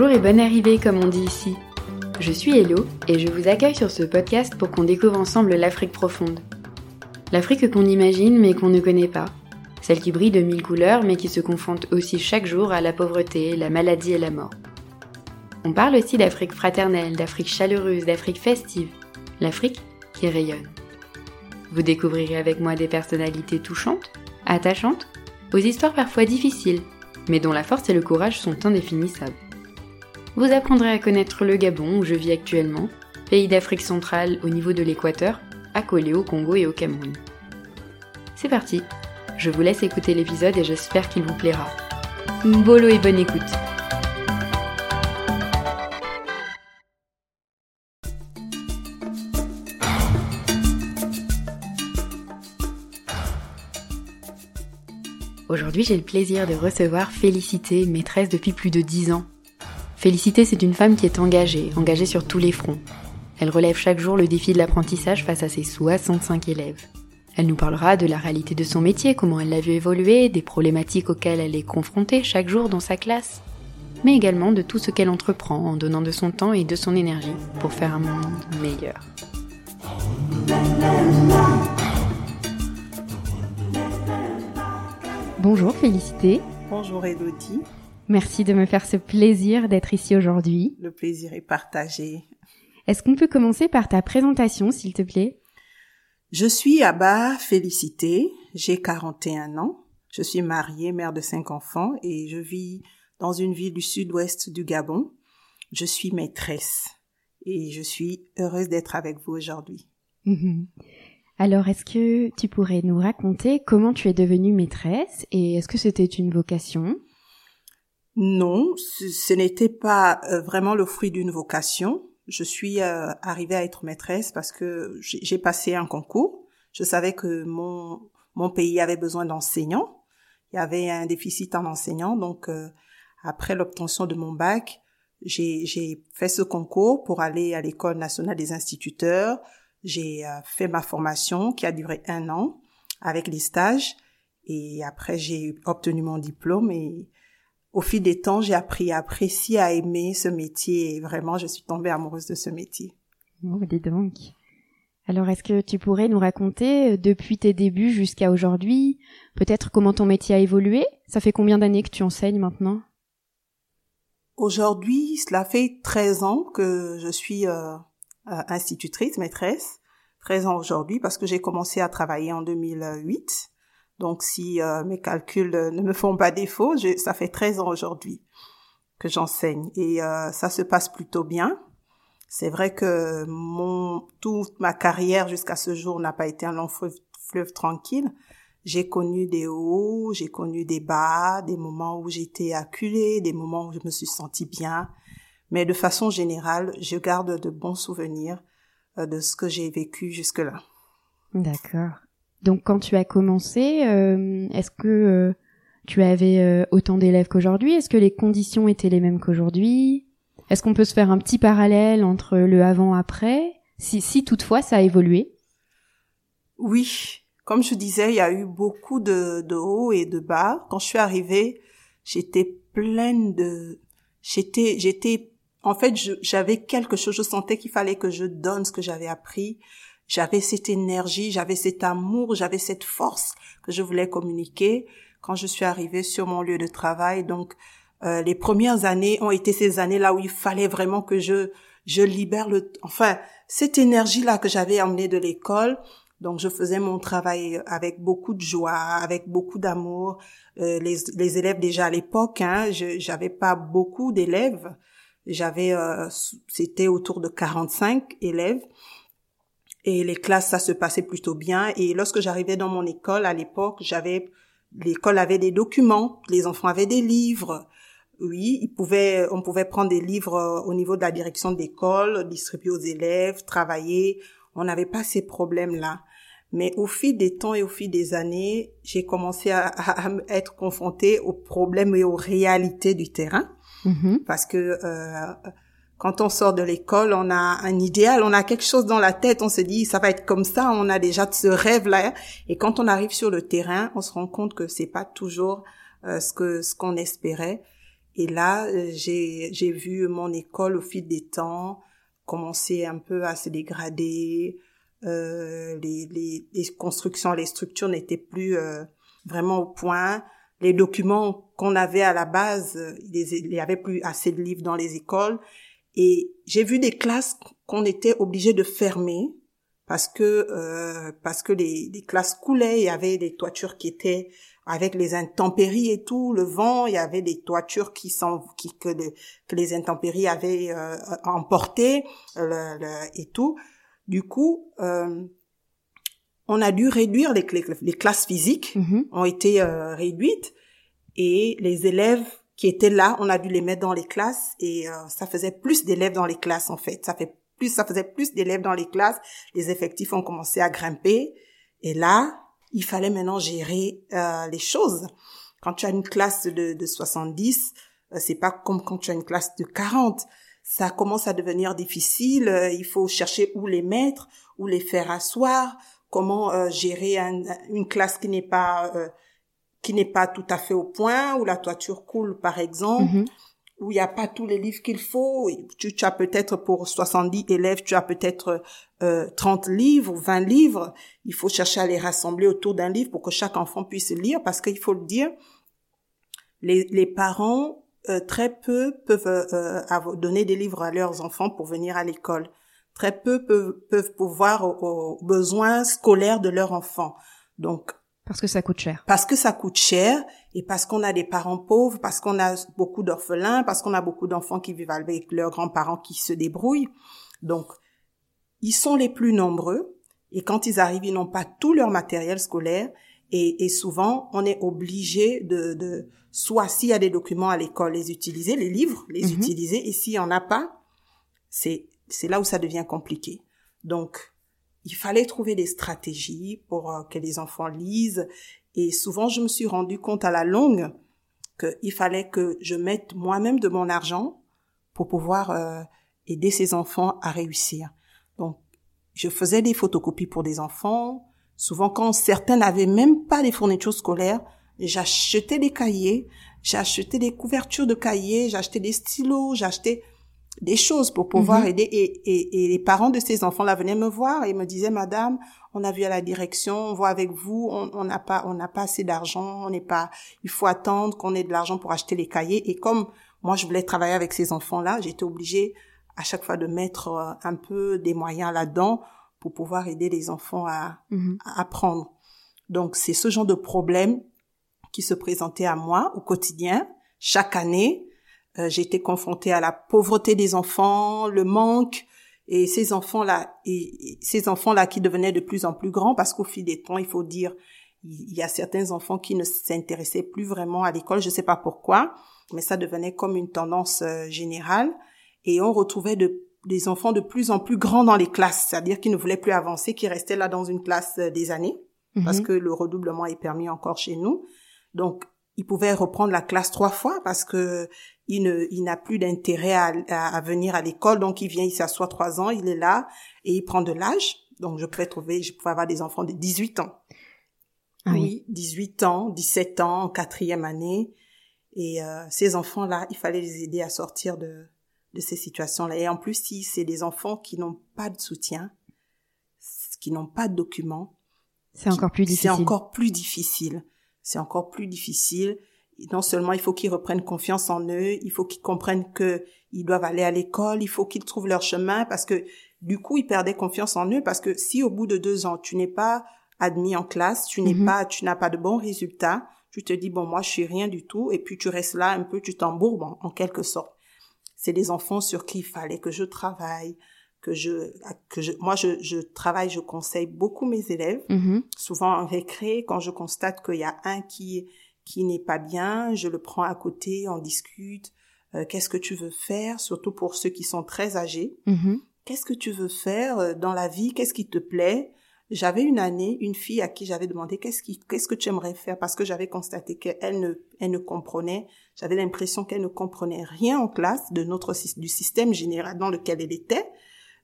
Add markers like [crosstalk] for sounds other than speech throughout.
Bonjour et bonne arrivée comme on dit ici. Je suis Hello et je vous accueille sur ce podcast pour qu'on découvre ensemble l'Afrique profonde. L'Afrique qu'on imagine mais qu'on ne connaît pas. Celle qui brille de mille couleurs mais qui se confronte aussi chaque jour à la pauvreté, la maladie et la mort. On parle aussi d'Afrique fraternelle, d'Afrique chaleureuse, d'Afrique festive. L'Afrique qui rayonne. Vous découvrirez avec moi des personnalités touchantes, attachantes, aux histoires parfois difficiles, mais dont la force et le courage sont indéfinissables. Vous apprendrez à connaître le Gabon où je vis actuellement, pays d'Afrique centrale au niveau de l'équateur, accolé au Congo et au Cameroun. C'est parti, je vous laisse écouter l'épisode et j'espère qu'il vous plaira. Mbolo et bonne écoute Aujourd'hui, j'ai le plaisir de recevoir Félicité, maîtresse depuis plus de 10 ans. Félicité, c'est une femme qui est engagée, engagée sur tous les fronts. Elle relève chaque jour le défi de l'apprentissage face à ses 65 élèves. Elle nous parlera de la réalité de son métier, comment elle l'a vu évoluer, des problématiques auxquelles elle est confrontée chaque jour dans sa classe, mais également de tout ce qu'elle entreprend en donnant de son temps et de son énergie pour faire un monde meilleur. Bonjour Félicité. Bonjour Elodie. Merci de me faire ce plaisir d'être ici aujourd'hui. Le plaisir est partagé. Est-ce qu'on peut commencer par ta présentation, s'il te plaît? Je suis Abba Félicité, j'ai 41 ans. Je suis mariée, mère de cinq enfants et je vis dans une ville du sud-ouest du Gabon. Je suis maîtresse et je suis heureuse d'être avec vous aujourd'hui. Mhm. Alors, est-ce que tu pourrais nous raconter comment tu es devenue maîtresse et est-ce que c'était une vocation? Non, ce, n'était pas euh, vraiment le fruit d'une vocation. Je suis euh, arrivée à être maîtresse parce que j'ai passé un concours. Je savais que mon, mon pays avait besoin d'enseignants. Il y avait un déficit en enseignants. Donc, euh, après l'obtention de mon bac, j'ai fait ce concours pour aller à l'école nationale des instituteurs j'ai euh, fait ma formation qui a duré un an avec les stages et après j'ai obtenu mon diplôme et au fil des temps j'ai appris à apprécier, à aimer ce métier et vraiment je suis tombée amoureuse de ce métier. Oh, dis donc. Alors est-ce que tu pourrais nous raconter euh, depuis tes débuts jusqu'à aujourd'hui, peut-être comment ton métier a évolué? Ça fait combien d'années que tu enseignes maintenant? Aujourd'hui, cela fait 13 ans que je suis euh, euh, institutrice, maîtresse, 13 ans aujourd'hui parce que j'ai commencé à travailler en 2008. Donc si euh, mes calculs ne me font pas défaut, ça fait 13 ans aujourd'hui que j'enseigne et euh, ça se passe plutôt bien. C'est vrai que mon toute ma carrière jusqu'à ce jour n'a pas été un long fleuve, fleuve tranquille. J'ai connu des hauts, j'ai connu des bas, des moments où j'étais acculée, des moments où je me suis sentie bien, mais de façon générale, je garde de bons souvenirs euh, de ce que j'ai vécu jusque-là. D'accord. Donc quand tu as commencé, euh, est-ce que euh, tu avais autant d'élèves qu'aujourd'hui? Est-ce que les conditions étaient les mêmes qu'aujourd'hui? Est-ce qu'on peut se faire un petit parallèle entre le avant-après si, si toutefois ça a évolué? Oui. Comme je disais, il y a eu beaucoup de, de hauts et de bas. Quand je suis arrivée, j'étais pleine de... J'étais, j'étais en fait, j'avais quelque chose, je sentais qu'il fallait que je donne ce que j'avais appris. J'avais cette énergie, j'avais cet amour, j'avais cette force que je voulais communiquer quand je suis arrivée sur mon lieu de travail. Donc, euh, les premières années ont été ces années-là où il fallait vraiment que je je libère le, enfin, cette énergie-là que j'avais emmenée de l'école. Donc, je faisais mon travail avec beaucoup de joie, avec beaucoup d'amour. Euh, les, les élèves déjà à l'époque, hein, je j'avais pas beaucoup d'élèves. J'avais, euh, c'était autour de 45 élèves. Et les classes, ça se passait plutôt bien. Et lorsque j'arrivais dans mon école, à l'époque, j'avais, l'école avait des documents, les enfants avaient des livres. Oui, ils pouvaient, on pouvait prendre des livres euh, au niveau de la direction d'école, distribuer aux élèves, travailler. On n'avait pas ces problèmes-là. Mais au fil des temps et au fil des années, j'ai commencé à, à, être confrontée aux problèmes et aux réalités du terrain. Mm-hmm. Parce que euh, quand on sort de l'école, on a un idéal, on a quelque chose dans la tête, on se dit ça va être comme ça, on a déjà ce rêve-là. Et quand on arrive sur le terrain, on se rend compte que c'est pas toujours euh, ce que ce qu'on espérait. Et là, euh, j'ai j'ai vu mon école au fil des temps commencer un peu à se dégrader. Euh, les, les, les, constructions, les structures n'étaient plus euh, vraiment au point. Les documents qu'on avait à la base, il n'y avait plus assez de livres dans les écoles. Et j'ai vu des classes qu'on était obligé de fermer parce que euh, parce que les, les, classes coulaient, il y avait des toitures qui étaient avec les intempéries et tout, le vent, il y avait des toitures qui sont qui que, que les intempéries avaient euh, emporté le, et tout. Du coup, euh, on a dû réduire les, les, classes physiques, mm-hmm. ont été euh, réduites et les élèves qui étaient là, on a dû les mettre dans les classes et euh, ça faisait plus d'élèves dans les classes en fait. Ça fait plus, ça faisait plus d'élèves dans les classes. Les effectifs ont commencé à grimper et là, il fallait maintenant gérer euh, les choses. Quand tu as une classe de, de 70, euh, c'est pas comme quand tu as une classe de 40. Ça commence à devenir difficile. Euh, il faut chercher où les mettre, où les faire asseoir, comment euh, gérer une classe qui n'est pas qui n'est pas tout à fait au point, où la toiture coule par exemple. Mm-hmm où il n'y a pas tous les livres qu'il faut. Tu, tu as peut-être pour 70 élèves, tu as peut-être euh, 30 livres ou 20 livres. Il faut chercher à les rassembler autour d'un livre pour que chaque enfant puisse lire parce qu'il faut le dire, les, les parents euh, très peu peuvent euh, donner des livres à leurs enfants pour venir à l'école. Très peu peuvent, peuvent pouvoir aux, aux besoins scolaires de leurs enfants. Donc, parce que ça coûte cher. Parce que ça coûte cher et parce qu'on a des parents pauvres, parce qu'on a beaucoup d'orphelins, parce qu'on a beaucoup d'enfants qui vivent avec leurs grands-parents qui se débrouillent. Donc, ils sont les plus nombreux et quand ils arrivent, ils n'ont pas tout leur matériel scolaire et, et souvent, on est obligé de, de soit s'il y a des documents à l'école, les utiliser, les livres, les mhm. utiliser et s'il y en a pas, c'est c'est là où ça devient compliqué. Donc, il fallait trouver des stratégies pour euh, que les enfants lisent. Et souvent, je me suis rendu compte à la longue qu'il fallait que je mette moi-même de mon argent pour pouvoir euh, aider ces enfants à réussir. Donc, je faisais des photocopies pour des enfants. Souvent, quand certains n'avaient même pas les fournitures scolaires, j'achetais des cahiers, j'achetais des couvertures de cahiers, j'achetais des stylos, j'achetais des choses pour pouvoir mhm. aider. Et, et, et, les parents de ces enfants-là venaient me voir et me disaient, Madame, on a vu à la direction, on voit avec vous, on n'a pas, on n'a pas assez d'argent, on n'est pas, il faut attendre qu'on ait de l'argent pour acheter les cahiers. Et comme moi, je voulais travailler avec ces enfants-là, j'étais obligée à chaque fois de mettre euh, un peu des moyens là-dedans pour pouvoir aider les enfants à, mhm. à apprendre. Donc, c'est ce genre de problème qui se présentait à moi au quotidien, chaque année, euh, j'ai été confrontée à la pauvreté des enfants, le manque et ces enfants-là et, ces enfants-là qui devenaient de plus en plus grands parce qu'au fil des temps, il faut dire, il y a certains enfants qui ne s'intéressaient plus vraiment à l'école, je ne sais pas pourquoi, mais ça devenait comme une tendance euh, générale et on retrouvait de, des enfants de plus en plus grands dans les classes, c'est-à-dire qui ne voulaient plus avancer, qui restaient là dans une classe euh, des années parce mhm. que le redoublement est permis encore chez nous. Donc, il pouvait reprendre la classe trois fois parce que il ne, il n'a plus d'intérêt à, à, venir à l'école, donc il vient, il s'assoit trois ans, il est là et il prend de l'âge. Donc je pouvais trouver, je pouvais avoir des enfants de 18 ans. Ah oui. 18 ans, 17 ans, en quatrième année. Et euh, ces enfants-là, il fallait les aider à sortir de, de ces situations-là. Et en plus, si c'est des enfants qui n'ont pas de soutien, qui n'ont pas de documents, c'est encore plus difficile. C'est encore plus difficile c'est encore plus difficile. non seulement il faut qu'ils reprennent confiance en eux, il faut qu'ils comprennent que ils doivent aller à l'école, il faut qu'ils trouvent leur chemin parce que du coup ils perdaient confiance en eux parce que si au bout de deux ans tu n'es pas admis en classe, tu n'es mhm. pas, tu n'as pas de bons résultats, tu te dis bon moi je suis rien du tout et puis tu restes là un peu, tu t'embourbes en, quelque sorte. C'est des enfants sur qui il fallait que je travaille, que je que je moi je, je travaille je conseille beaucoup mes élèves. Mm-hmm. souvent en récré quand je constate qu'il y a un qui qui n'est pas bien je le prends à côté on discute. Euh, qu'est-ce que tu veux faire surtout pour ceux qui sont très âgés? Mm-hmm. qu'est-ce que tu veux faire euh, dans la vie? Qu'est-ce qui te plaît? J'avais une année une fille à qui j'avais demandé qu'est-ce qui qu'est-ce que tu aimerais faire? Parce que j'avais constaté qu'elle ne elle ne comprenait j'avais l'impression qu'elle ne comprenait rien en classe de notre du système général dans lequel elle était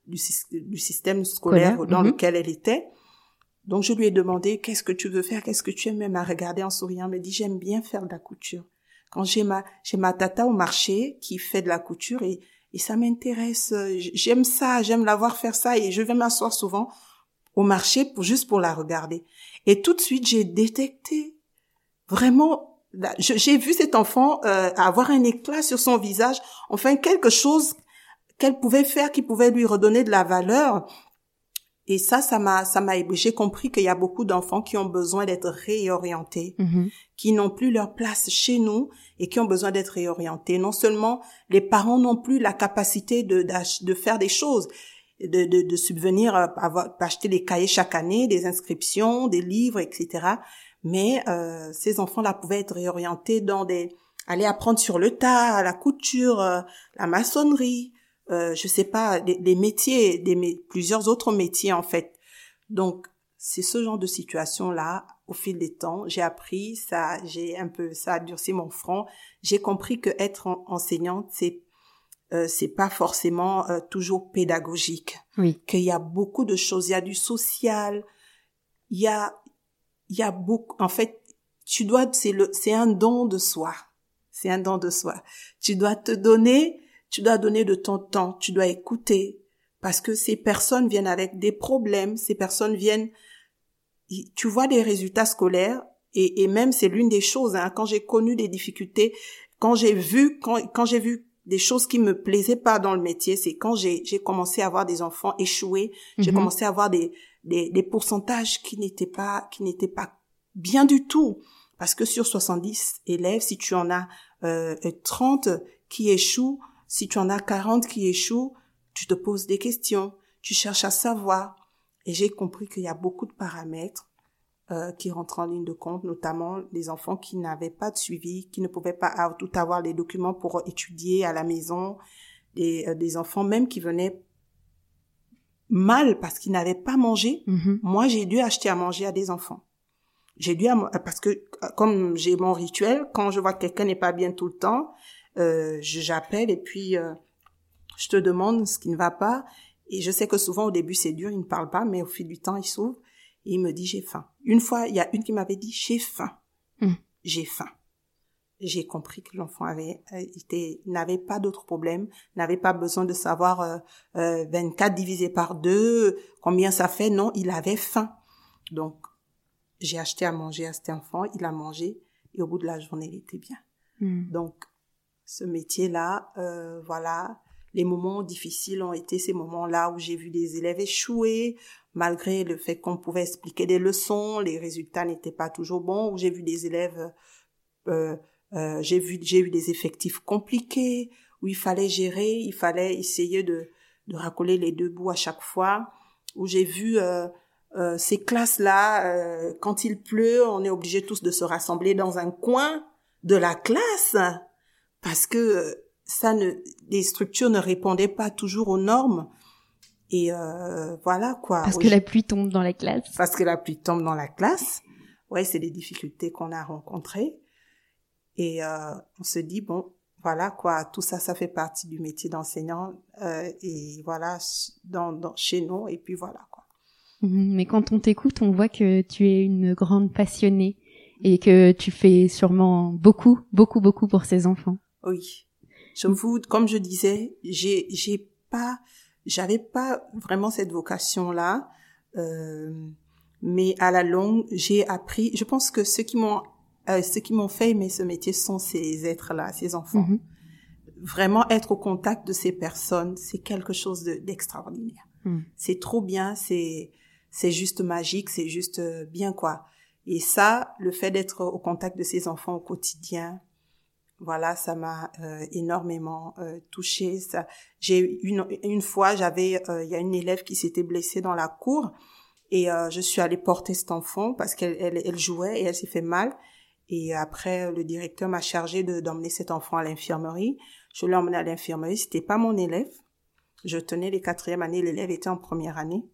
du, du système scolaire dans mhm. lequel elle était. Donc je lui ai demandé qu'est-ce que tu veux faire, qu'est-ce que tu aimes? Même à regarder en souriant. Elle me dit j'aime bien faire de la couture. quand j'ai ma j'ai ma tata au marché qui fait de la couture et et ça m'intéresse. J'aime ça, j'aime la voir faire ça et je vais m'asseoir souvent au marché pour juste pour la regarder. Et tout de suite, j'ai détecté vraiment. J'ai vu cet enfant euh, avoir un éclat sur son visage, enfin quelque chose qu'elle pouvait faire qui pouvait lui redonner de la valeur et ça, ça m'a, ça m'a, j'ai compris qu'il y a beaucoup d'enfants qui ont besoin d'être réorientés, mm-hmm. qui n'ont plus leur place chez nous et qui ont besoin d'être réorientés. Non seulement les parents n'ont plus la capacité de, de faire des choses, de, de, de subvenir, à, acheter des cahiers chaque année, des inscriptions, des livres, etc. Mais euh, ces enfants-là pouvaient être réorientés dans des, aller apprendre sur le tas, la couture, euh, la maçonnerie, euh, je sais pas, des, métiers, des plusieurs autres métiers en fait. Donc c'est ce genre de situation là. Au fil des temps, j'ai appris ça, j'ai un peu ça a durci mon front. J'ai compris que être enseignante c'est euh, c'est pas forcément euh, toujours pédagogique. Oui. Qu'il y a beaucoup de choses. Il y a du social. Il y a il y a beaucoup. En fait, tu dois c'est le c'est un don de soi. C'est un don de soi. Tu dois te donner tu dois donner de ton temps, tu dois écouter, parce que ces personnes viennent avec des problèmes, ces personnes viennent, tu vois des résultats scolaires, et, et même c'est l'une des choses, hein, quand j'ai connu des difficultés, quand j'ai vu, quand, quand j'ai vu des choses qui me plaisaient pas dans le métier, c'est quand j'ai, j'ai commencé à avoir des enfants échoués, j'ai mhm. commencé à avoir des, des, des pourcentages qui n'étaient pas, qui n'étaient pas bien du tout. Parce que sur 70 élèves, si tu en as euh, 30 qui échouent, si tu en as 40 qui échouent, tu te poses des questions, tu cherches à savoir. Et j'ai compris qu'il y a beaucoup de paramètres euh, qui rentrent en ligne de compte, notamment les enfants qui n'avaient pas de suivi, qui ne pouvaient pas tout avoir les documents pour étudier à la maison, des, euh, des enfants même qui venaient mal parce qu'ils n'avaient pas mangé. Mm-hmm. Moi, j'ai dû acheter à manger à des enfants. J'ai dû parce que comme j'ai mon rituel, quand je vois que quelqu'un n'est pas bien tout le temps, euh, j'appelle et puis euh, je te demande ce qui ne va pas. Et je sais que souvent au début c'est dur, il ne parle pas, mais au fil du temps il s'ouvre et il me dit j'ai faim. Une fois, il y a une qui m'avait dit j'ai faim, hmm. j'ai faim. J'ai compris que l'enfant avait euh, été n'avait pas d'autres problèmes, n'avait pas besoin de savoir euh, 24 euh, divisé par 2, combien ça fait. Non, il avait faim. Donc j'ai acheté à manger à cet enfant, il a mangé et au bout de la journée il était bien. Hmm. Donc ce métier-là, euh, voilà, les moments difficiles ont été ces moments-là où j'ai vu des élèves échouer, malgré le fait qu'on pouvait expliquer des leçons, les résultats n'étaient pas toujours bons, où j'ai vu des élèves, euh, euh, j'ai vu j'ai eu des effectifs compliqués, où il fallait gérer, il fallait essayer de, de racoler les deux bouts à chaque fois, où j'ai vu euh, euh, ces classes-là, euh, quand il pleut, on est obligé tous de se rassembler dans un coin de la classe parce que ça ne, les structures ne répondaient pas toujours aux normes. Et euh, voilà quoi. Parce que la pluie tombe dans la classe. Parce que la pluie tombe dans la classe. Ouais, c'est des difficultés qu'on a rencontrées. Et euh, on se dit bon, voilà quoi, tout ça, ça fait partie du métier d'enseignant. Euh, et voilà, dans, dans, chez nous. Et puis voilà quoi. Mhm, mais quand on t'écoute, on voit que tu es une grande passionnée et que tu fais sûrement beaucoup, beaucoup, beaucoup pour ces enfants. Oui. Je vous, comme je disais, j'ai, j'ai pas, j'avais pas vraiment cette vocation-là, euh, mais à la longue, j'ai appris. Je pense que ceux qui m'ont, euh, ceux qui m'ont fait aimer ce métier sont ces êtres-là, ces enfants. Mm-hmm. Vraiment être au contact de ces personnes, c'est quelque chose d'extraordinaire. Mm. C'est trop bien, c'est, c'est juste magique, c'est juste euh, bien quoi. Et ça, le fait d'être au contact de ces enfants au quotidien, voilà, ça m'a euh, énormément euh, touchée. Ça, j'ai une une fois, j'avais, euh, il y a une élève qui s'était blessée dans la cour et euh, je suis allée porter cet enfant parce qu'elle elle, elle, jouait et elle s'est fait mal. Et après, le directeur m'a chargé de d'emmener cet enfant à l'infirmerie. Je l'ai emmené à l'infirmerie. C'était pas mon élève. Je tenais les quatrièmes années. L'élève était en première année.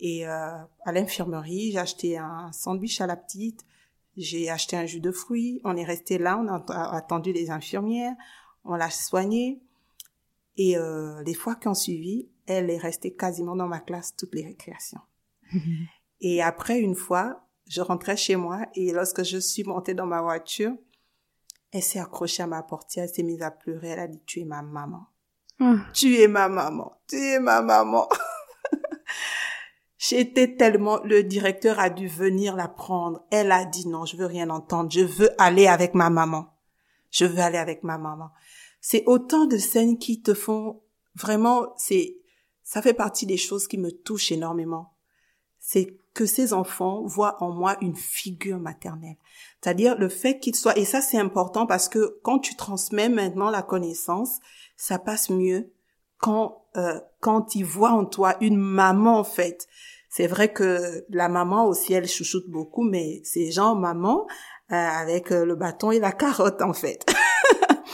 Et à l'infirmerie, j'ai acheté un sandwich à la petite j'ai acheté un jus de fruits. On est resté là, on a attendu les infirmières, on l'a soignée. Et euh, les fois qui ont suivi, elle est restée quasiment dans ma classe toutes les récréations. [laughs] et après, une fois, je rentrais chez moi et lorsque je suis montée dans ma voiture, Elle s'est accrochée à ma portière, elle s'est mise à pleurer, elle a dit, tu es ma maman. Ah. Tu es ma maman, tu es ma maman. J'étais tellement, le directeur a dû venir la prendre. Elle a dit non, je veux rien entendre. Je veux aller avec ma maman. Je veux aller avec ma maman. C'est autant de scènes qui te font vraiment, c'est, ça fait partie des choses qui me touchent énormément. C'est que ces enfants voient en moi une figure maternelle. C'est-à-dire le fait qu'ils soient, et ça c'est important parce que quand tu transmets maintenant la connaissance, ça passe mieux quand euh, quand ils voient en toi une maman en fait c'est vrai que la maman aussi, elle chouchoute beaucoup, mais c'est genre maman euh, avec euh, le bâton et la carotte en fait.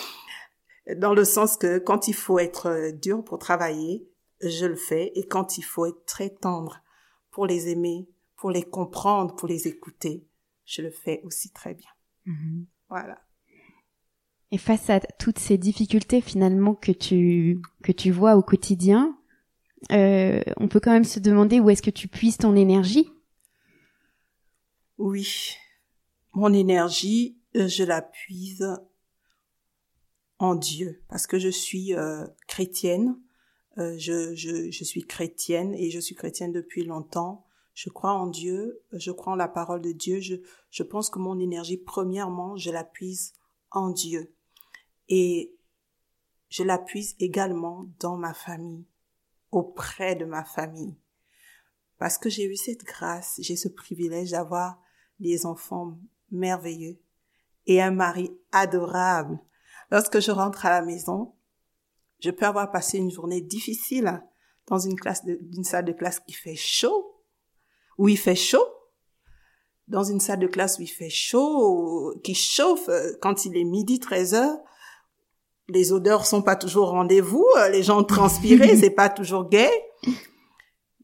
[laughs] Dans le sens que quand il faut être euh, dur pour travailler, je le fais, et quand il faut être très tendre pour les aimer, pour les comprendre, pour les écouter, je le fais aussi très bien. Mm-hmm. Voilà. Et face à toutes ces difficultés finalement que tu que tu vois au quotidien, on peut quand même se demander où est-ce que tu puisses ton énergie. Oui, mon énergie, euh, je la puise en Dieu, parce que je suis euh, chrétienne. je, je, je suis chrétienne et je suis chrétienne depuis longtemps. Je crois en Dieu, je crois en la parole de Dieu. Je, je pense que mon énergie, premièrement, je la puise en Dieu. Et je la puise également dans ma famille auprès de ma famille. Parce que j'ai eu cette grâce, j'ai ce privilège d'avoir des enfants merveilleux et un mari adorable. Lorsque je rentre à la maison, je peux avoir passé une journée difficile dans une classe salle de classe qui fait chaud, où il fait chaud, dans une salle de classe où il fait chaud, qui chauffe quand il est midi 13 heures, les odeurs sont pas toujours rendez-vous, euh, les gens transpirent, [laughs] c'est pas toujours gai.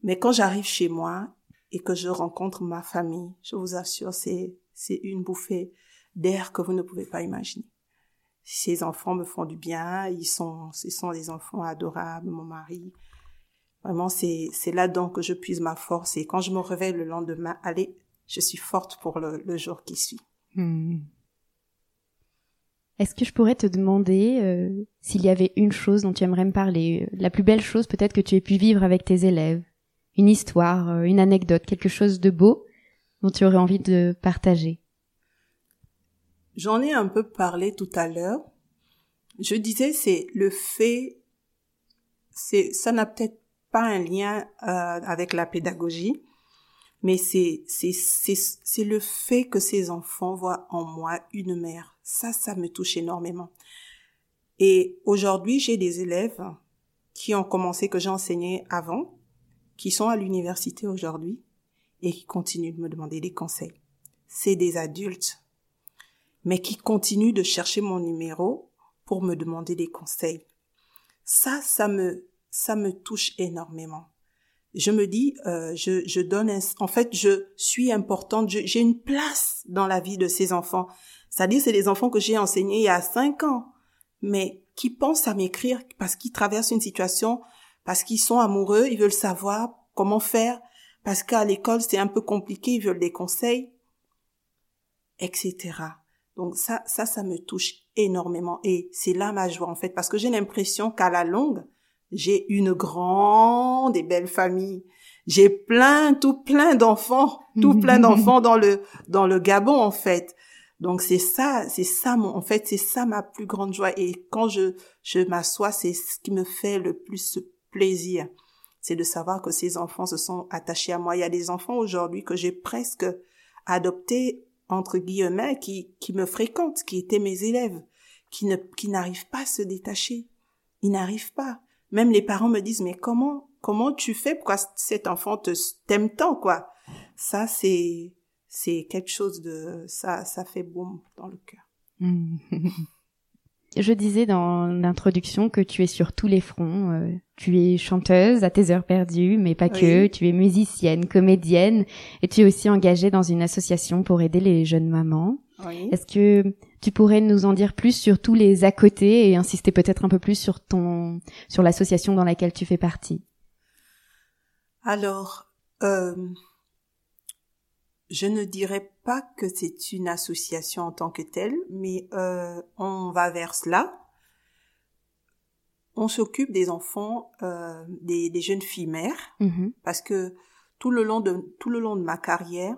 Mais quand j'arrive chez moi et que je rencontre ma famille, je vous assure, c'est, c'est une bouffée d'air que vous ne pouvez pas imaginer. Ces enfants me font du bien, ils sont, ce sont des enfants adorables, mon mari. Vraiment, c'est, c'est là-dedans que je puise ma force et quand je me réveille le lendemain, allez, je suis forte pour le, jour qui suit. Hmm. Est-ce que je pourrais te demander euh, s'il y avait une chose dont tu aimerais me parler, euh, la plus belle chose peut-être que tu aies pu vivre avec tes élèves, une histoire, euh, une anecdote, quelque chose de beau dont tu aurais envie de partager? J'en ai un peu parlé tout à l'heure. Je disais c'est le fait, c'est ça n'a peut-être pas un lien avec la pédagogie, mais c'est c'est c'est le fait que ces enfants voient en moi une mère ça, ça me touche énormément. Et aujourd'hui, j'ai des élèves qui ont commencé, que j'ai enseigné avant, qui sont à l'université aujourd'hui et qui continuent de me demander des conseils. C'est des adultes, mais qui continuent de chercher mon numéro pour me demander des conseils. Ça, ça me, ça me touche énormément. Je me dis, euh, je, je donne, en fait, je suis importante, j'ai une place dans la vie de ces enfants. C'est-à-dire, c'est des enfants que j'ai enseignés il y a cinq ans, mais qui pensent à m'écrire parce qu'ils traversent une situation, parce qu'ils sont amoureux, ils veulent savoir comment faire, parce qu'à l'école c'est un peu compliqué, ils veulent des conseils, etc. Donc ça, ça, ça me touche énormément et c'est là ma joie en fait, parce que j'ai l'impression qu'à la longue, j'ai une grande et belle famille. J'ai plein, tout plein d'enfants, tout plein d'enfants dans le dans le Gabon en fait. Donc c'est ça, c'est ça mon, en fait c'est ça ma plus grande joie. Et quand je je m'assois, c'est ce qui me fait le plus plaisir, c'est de savoir que ces enfants se sont attachés à moi. Il y a des enfants aujourd'hui que j'ai presque adoptés entre guillemets qui qui me fréquentent, qui étaient mes élèves, qui ne qui n'arrivent pas à se détacher. Ils n'arrivent pas. Même les parents me disent mais comment comment tu fais? Pourquoi cet enfant te t'aime tant quoi? Ça c'est c'est quelque chose de ça ça fait boum dans le cœur. [laughs] Je disais dans l'introduction que tu es sur tous les fronts. Euh, tu es chanteuse à tes heures perdues, mais pas que. Tu es musicienne, comédienne, et tu es aussi engagée dans une association pour aider les jeunes mamans. Est-ce que tu pourrais nous en dire plus sur tous les à côté et insister peut-être un peu plus sur ton sur l'association dans laquelle tu fais partie? Alors, euh, je ne dirais pas que c'est une association en tant que telle, mais euh, on va vers cela. On s'occupe des enfants, euh, des, des, jeunes filles mères, Mhm. parce que tout le long de tout le long de ma carrière,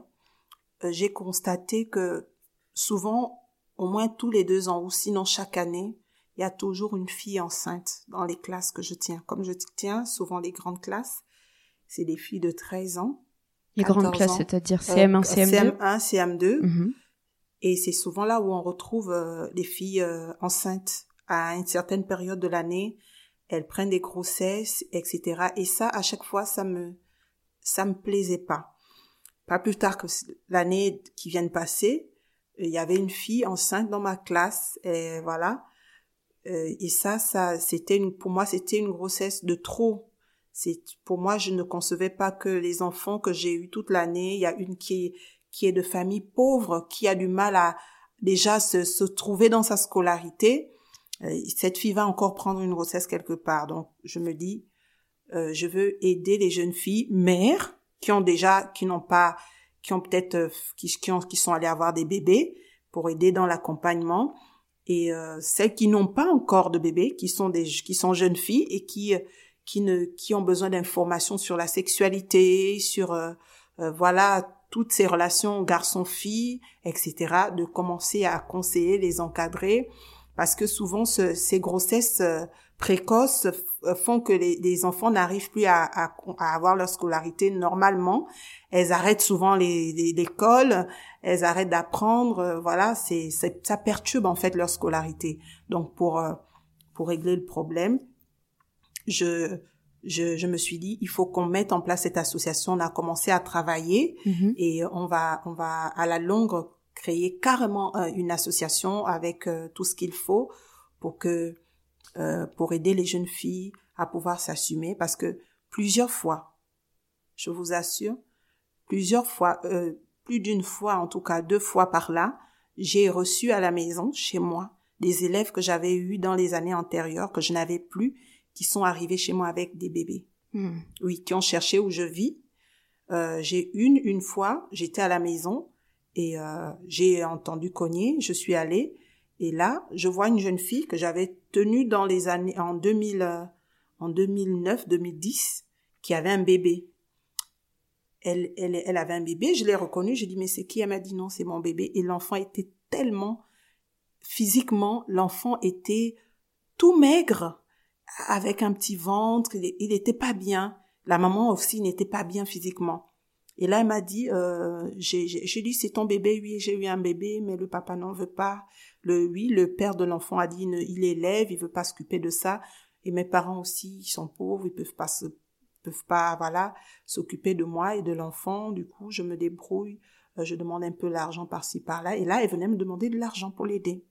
euh, j'ai constaté que souvent, au moins tous les deux ans ou sinon chaque année, il y a toujours une fille enceinte dans les classes que je tiens. Comme je tiens souvent les grandes classes, c'est des filles de 13 ans. Les grandes 14 classes, c'est-à-dire Euh, CM1, CM2 CM1, CM2. Mhm. Et c'est souvent là où on retrouve euh, les filles euh, enceintes à une certaine période de l'année. Elles prennent des grossesses, etc. Et ça, à chaque fois, ça me, ça me plaisait pas. Pas plus tard que l'année qui vient de passer, il y avait une fille enceinte dans ma classe, et voilà. Euh, et ça, ça, c'était une, pour moi, c'était une grossesse de trop. C'est, pour moi, je ne concevais pas que les enfants que j'ai eu toute l'année, il y a une qui est, qui est de famille pauvre, qui a du mal à déjà se, se trouver dans sa scolarité. Euh, cette fille va encore prendre une grossesse quelque part. Donc, je me dis, euh, je veux aider les jeunes filles mères qui ont déjà, qui n'ont pas, qui ont peut-être, euh, qui, qui, qui sont allées avoir des bébés pour aider dans l'accompagnement et euh, celles qui n'ont pas encore de bébés, qui sont des, qui sont jeunes filles et qui, euh, qui ne, qui ont besoin d'informations sur la sexualité, sur, euh, euh, voilà, toutes ces relations garçon-fille, etc., de commencer à conseiller, les encadrer, parce que souvent ce- ces grossesses euh, précoces f- font que les, les enfants n'arrivent plus à, à, à avoir leur scolarité normalement. Elles arrêtent souvent les- les- l'école, elles arrêtent d'apprendre, euh, voilà, c'est ça perturbe en fait leur scolarité. Donc pour euh, pour régler le problème, je je, je me suis dit il faut qu'on mette en place cette association. On a commencé à travailler Mhm. et on va on va à la longue créer carrément euh, une association avec euh, tout ce qu'il faut pour que euh, pour aider les jeunes filles à pouvoir s'assumer parce que plusieurs fois je vous assure plusieurs fois euh, plus d'une fois en tout cas deux fois par là j'ai reçu à la maison chez moi des élèves que j'avais eus dans les années antérieures que je n'avais plus qui sont arrivés chez moi avec des bébés Mhm. oui, qui ont cherché où je vis. Euh, j'ai une, une fois, j'étais à la maison et euh, j'ai entendu cogner, je suis allée et là, je vois une jeune fille que j'avais tenue dans les années en 2000, euh, en 2009, 2010, qui avait un bébé. Elle, elle, elle avait un bébé, je l'ai reconnue, j'ai dit mais c'est qui? Elle m'a dit non, c'est mon bébé et l'enfant était tellement physiquement, l'enfant était tout maigre avec un petit ventre, il, il était pas bien. La maman aussi n'était pas bien physiquement. Et là, elle m'a dit, euh, j'ai dit, c'est ton bébé, oui, j'ai eu un bébé, mais le papa n'en veut pas. Le, oui, le père de l'enfant a dit, il élève, il veut pas s'occuper de ça. Et mes parents aussi, ils sont pauvres, ils peuvent pas se, peuvent pas, voilà, s'occuper de moi et de l'enfant. Du coup, je me débrouille, euh, je demande un peu l'argent par-ci, par-là. Et là, elle venait me demander de l'argent pour l'aider.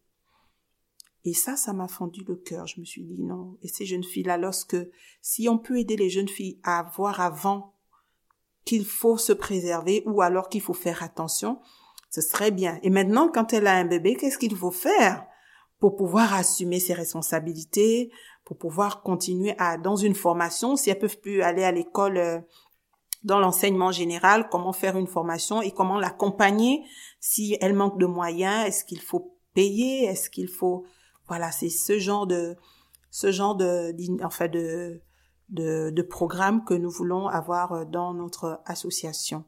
Et ça, ça m'a fendu le cœur. Je me suis dit non. Et ces jeunes filles-là, lorsque, si on peut aider les jeunes filles à voir avant qu'il faut se préserver ou alors qu'il faut faire attention, ce serait bien. Et maintenant, quand elle a un bébé, qu'est-ce qu'il faut faire pour pouvoir assumer ses responsabilités, pour pouvoir continuer à, dans une formation, si elles peuvent plus aller à l'école, euh, dans l'enseignement général, comment faire une formation et comment l'accompagner? Si elle manque de moyens, est-ce qu'il faut payer, est-ce qu'il faut, voilà, c'est ce genre de, ce genre de, enfin de, de, de programme que nous voulons avoir euh, dans notre association.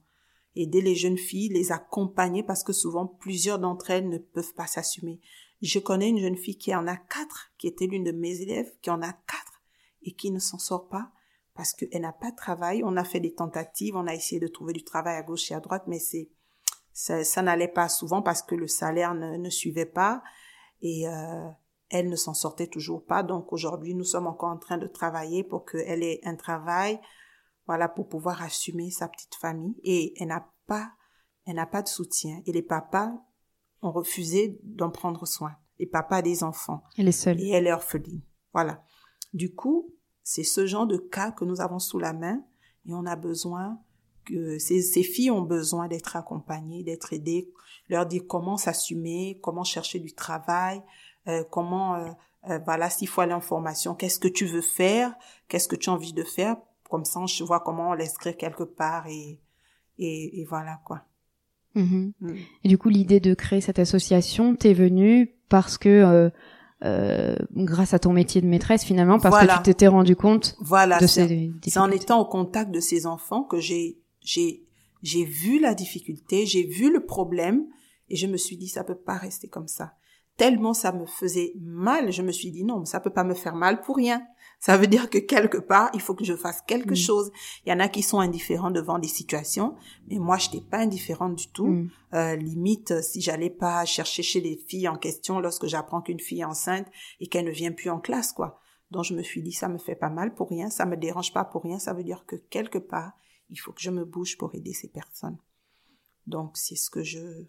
Aider les jeunes filles, les accompagner parce que souvent plusieurs d'entre elles ne peuvent pas s'assumer. Je connais une jeune fille qui en a quatre, qui était l'une de mes élèves, qui en a quatre et qui ne s'en sort pas parce qu'elle n'a pas de travail. On a fait des tentatives, on a essayé de trouver du travail à gauche et à droite, mais c'est ça, ça n'allait pas souvent parce que le salaire ne, ne suivait pas et euh, elle ne s'en sortait toujours pas. Donc aujourd'hui, nous sommes encore en train de travailler pour qu'elle ait un travail, voilà, pour pouvoir assumer sa petite famille. Et elle n'a pas, elle n'a pas de soutien. Et les papas ont refusé d'en prendre soin. Les papas des enfants. Elle est seule. Et elle est orpheline. Voilà. Du coup, c'est ce genre de cas que nous avons sous la main et on a besoin que ces, ces filles ont besoin d'être accompagnées, d'être aidées, leur dire comment s'assumer, comment chercher du travail, euh, comment, euh, euh, voilà, s'il faut aller en formation, qu'est-ce que tu veux faire, qu'est-ce que tu as envie de faire, comme ça je vois comment l'inscrire quelque part et, et, et voilà quoi. Mhm. Mm. Et du coup, l'idée de créer cette association t'est venue parce que euh, euh, grâce à ton métier de maîtresse finalement parce que tu t'étais rendu compte voilà, de ces c'est en étant au contact de ces enfants que j'ai j'ai j'ai vu la difficulté, j'ai vu le problème et je me suis dit ça peut pas rester comme ça. Tellement ça me faisait mal, je me suis dit non, ça peut pas me faire mal pour rien. Ça veut dire que quelque part, il faut que je fasse quelque mm. chose. Il y en a qui sont indifférents devant des situations, mais moi, je n'étais pas indifférente du tout. Mm. Euh, limite, si j'allais pas chercher chez les filles en question lorsque j'apprends qu'une fille est enceinte et qu'elle ne vient plus en classe, quoi. Donc, je me suis dit, ça me fait pas mal pour rien, ça me dérange pas pour rien. Ça veut dire que quelque part, il faut que je me bouge pour aider ces personnes. Donc, c'est ce que je,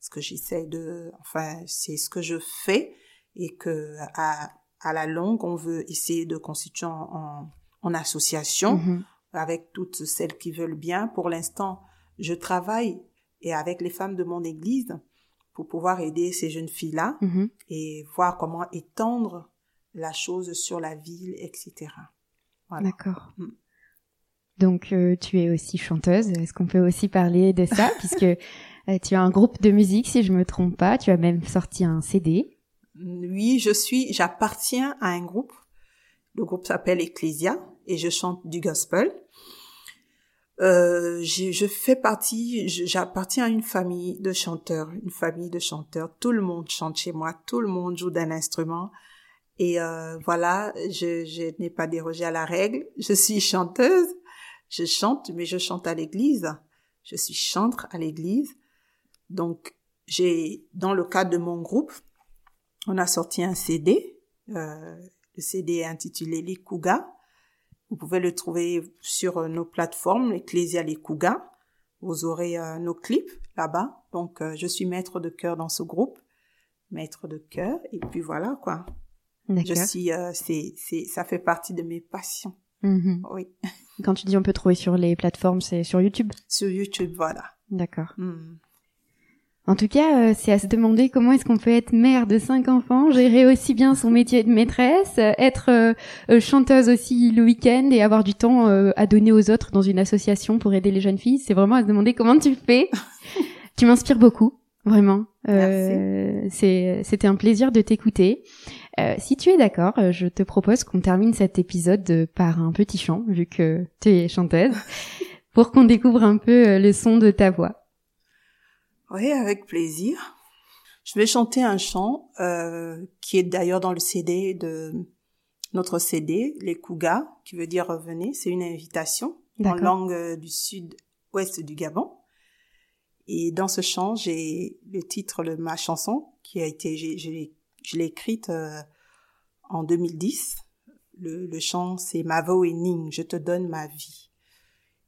ce que j'essaie de, enfin, c'est ce que je fais et que à, à la longue, on veut essayer de constituer en, en, association mm-hmm. avec toutes celles qui veulent bien. Pour l'instant, je travaille et avec les femmes de mon église pour pouvoir aider ces jeunes filles-là mm-hmm. et voir comment étendre la chose sur la ville, etc. D'accord. Mm. Donc euh, tu es aussi chanteuse. Est-ce qu'on peut aussi parler de ça? [laughs] Puisque tu as un groupe de musique si je me trompe pas. Tu as même sorti un CD. Oui, je suis, j'appartiens à un groupe. Le groupe s'appelle Ecclesia et je chante du gospel. Euh, je, fais partie, j'appartiens à une famille de chanteurs, une famille de chanteurs. Tout le monde chante chez moi, tout le monde joue d'un instrument. Et euh, voilà, je, je n'ai pas dérogé à la règle. Je suis chanteuse, je chante, mais je chante à l'église. Je suis chantre à l'église. Donc, j'ai, dans le cadre de mon groupe, on a sorti un CD. Euh, le CD est intitulé Les Kuga. Vous pouvez le trouver sur euh, nos plateformes, Ecclesia Les Kuga. Vous aurez euh, nos clips là-bas. Donc, je suis maître de cœur dans ce groupe. Maître de cœur. Et puis voilà, quoi. Je suis, c'est, c'est, ça fait partie de mes passions. Mm-hmm. Oui. Quand tu dis on peut trouver sur les plateformes, c'est sur YouTube? Sur YouTube, voilà. D'accord. Mm. En tout cas, euh, c'est à se demander comment est-ce qu'on peut être mère de cinq enfants, gérer aussi bien son métier de maîtresse, euh, être euh, chanteuse aussi le week-end et avoir du temps à donner aux autres dans une association pour aider les jeunes filles. C'est vraiment à se demander comment tu fais. [laughs] tu m'inspires beaucoup, vraiment. c'était un plaisir de t'écouter. si tu es d'accord, je te propose qu'on termine cet épisode par un petit chant, vu que tu es chanteuse, [laughs] pour qu'on découvre un peu le son de ta voix. Oui, avec plaisir. Je vais chanter un chant euh, qui est d'ailleurs dans le CD de notre CD, les Kouga, qui veut dire revenez. C'est une invitation en langue euh, du sud-ouest du Gabon. Et dans ce chant, j'ai le titre de ma chanson qui a été, je l'ai écrite euh, en 2010. Le, le chant, c'est Mavo et Ning, je te donne ma vie.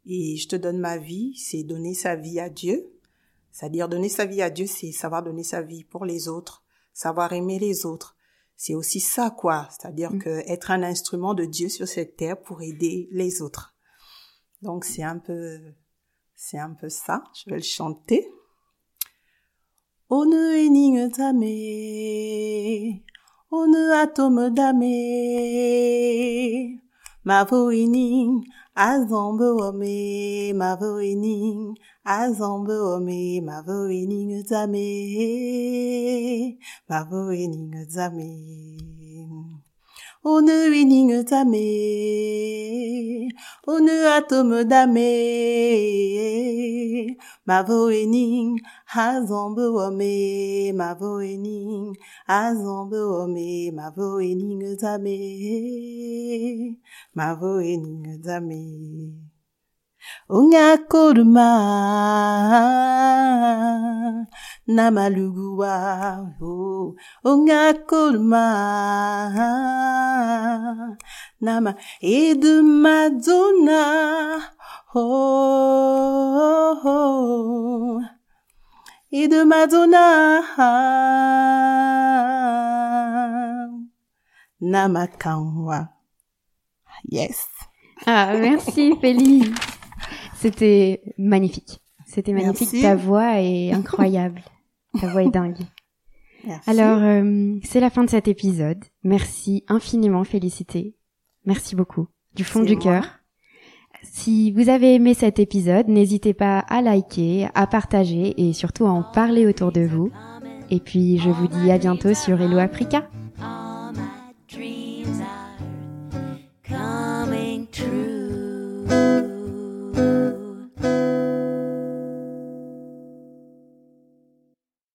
Et je te donne ma vie, c'est donner sa vie à Dieu, c'est-à-dire donner sa vie à Dieu, c'est savoir donner sa vie pour les autres, savoir aimer les autres. C'est aussi ça, quoi. C'est-à-dire mm. que être un instrument de Dieu sur cette terre pour aider les autres. Donc c'est un peu, c'est un peu ça. Je vais le chanter. One ening tame, one atome dame, ma ening, azambe ome, ma ening, azambe ome mavo ening zame mavo ening zame one ening zame one atome dame mavo ening azambe ome mavo ening azambe ome zame ungakuruma namalugua oh ungakuruma nama idumadzuna oh, oh idumadzuna namakanwa yes. Ah merci Félix c'était magnifique. C'était magnifique. Ta voix est incroyable. [laughs] Ta voix est dingue. Alors, euh, c'est la fin de cet épisode. Merci infiniment, Félicité. Merci beaucoup. Du fond du cœur. Si vous avez aimé cet épisode, n'hésitez pas à liker, à partager et surtout à en parler autour de vous. Et puis, je vous dis à bientôt sur Hello Africa. coming true.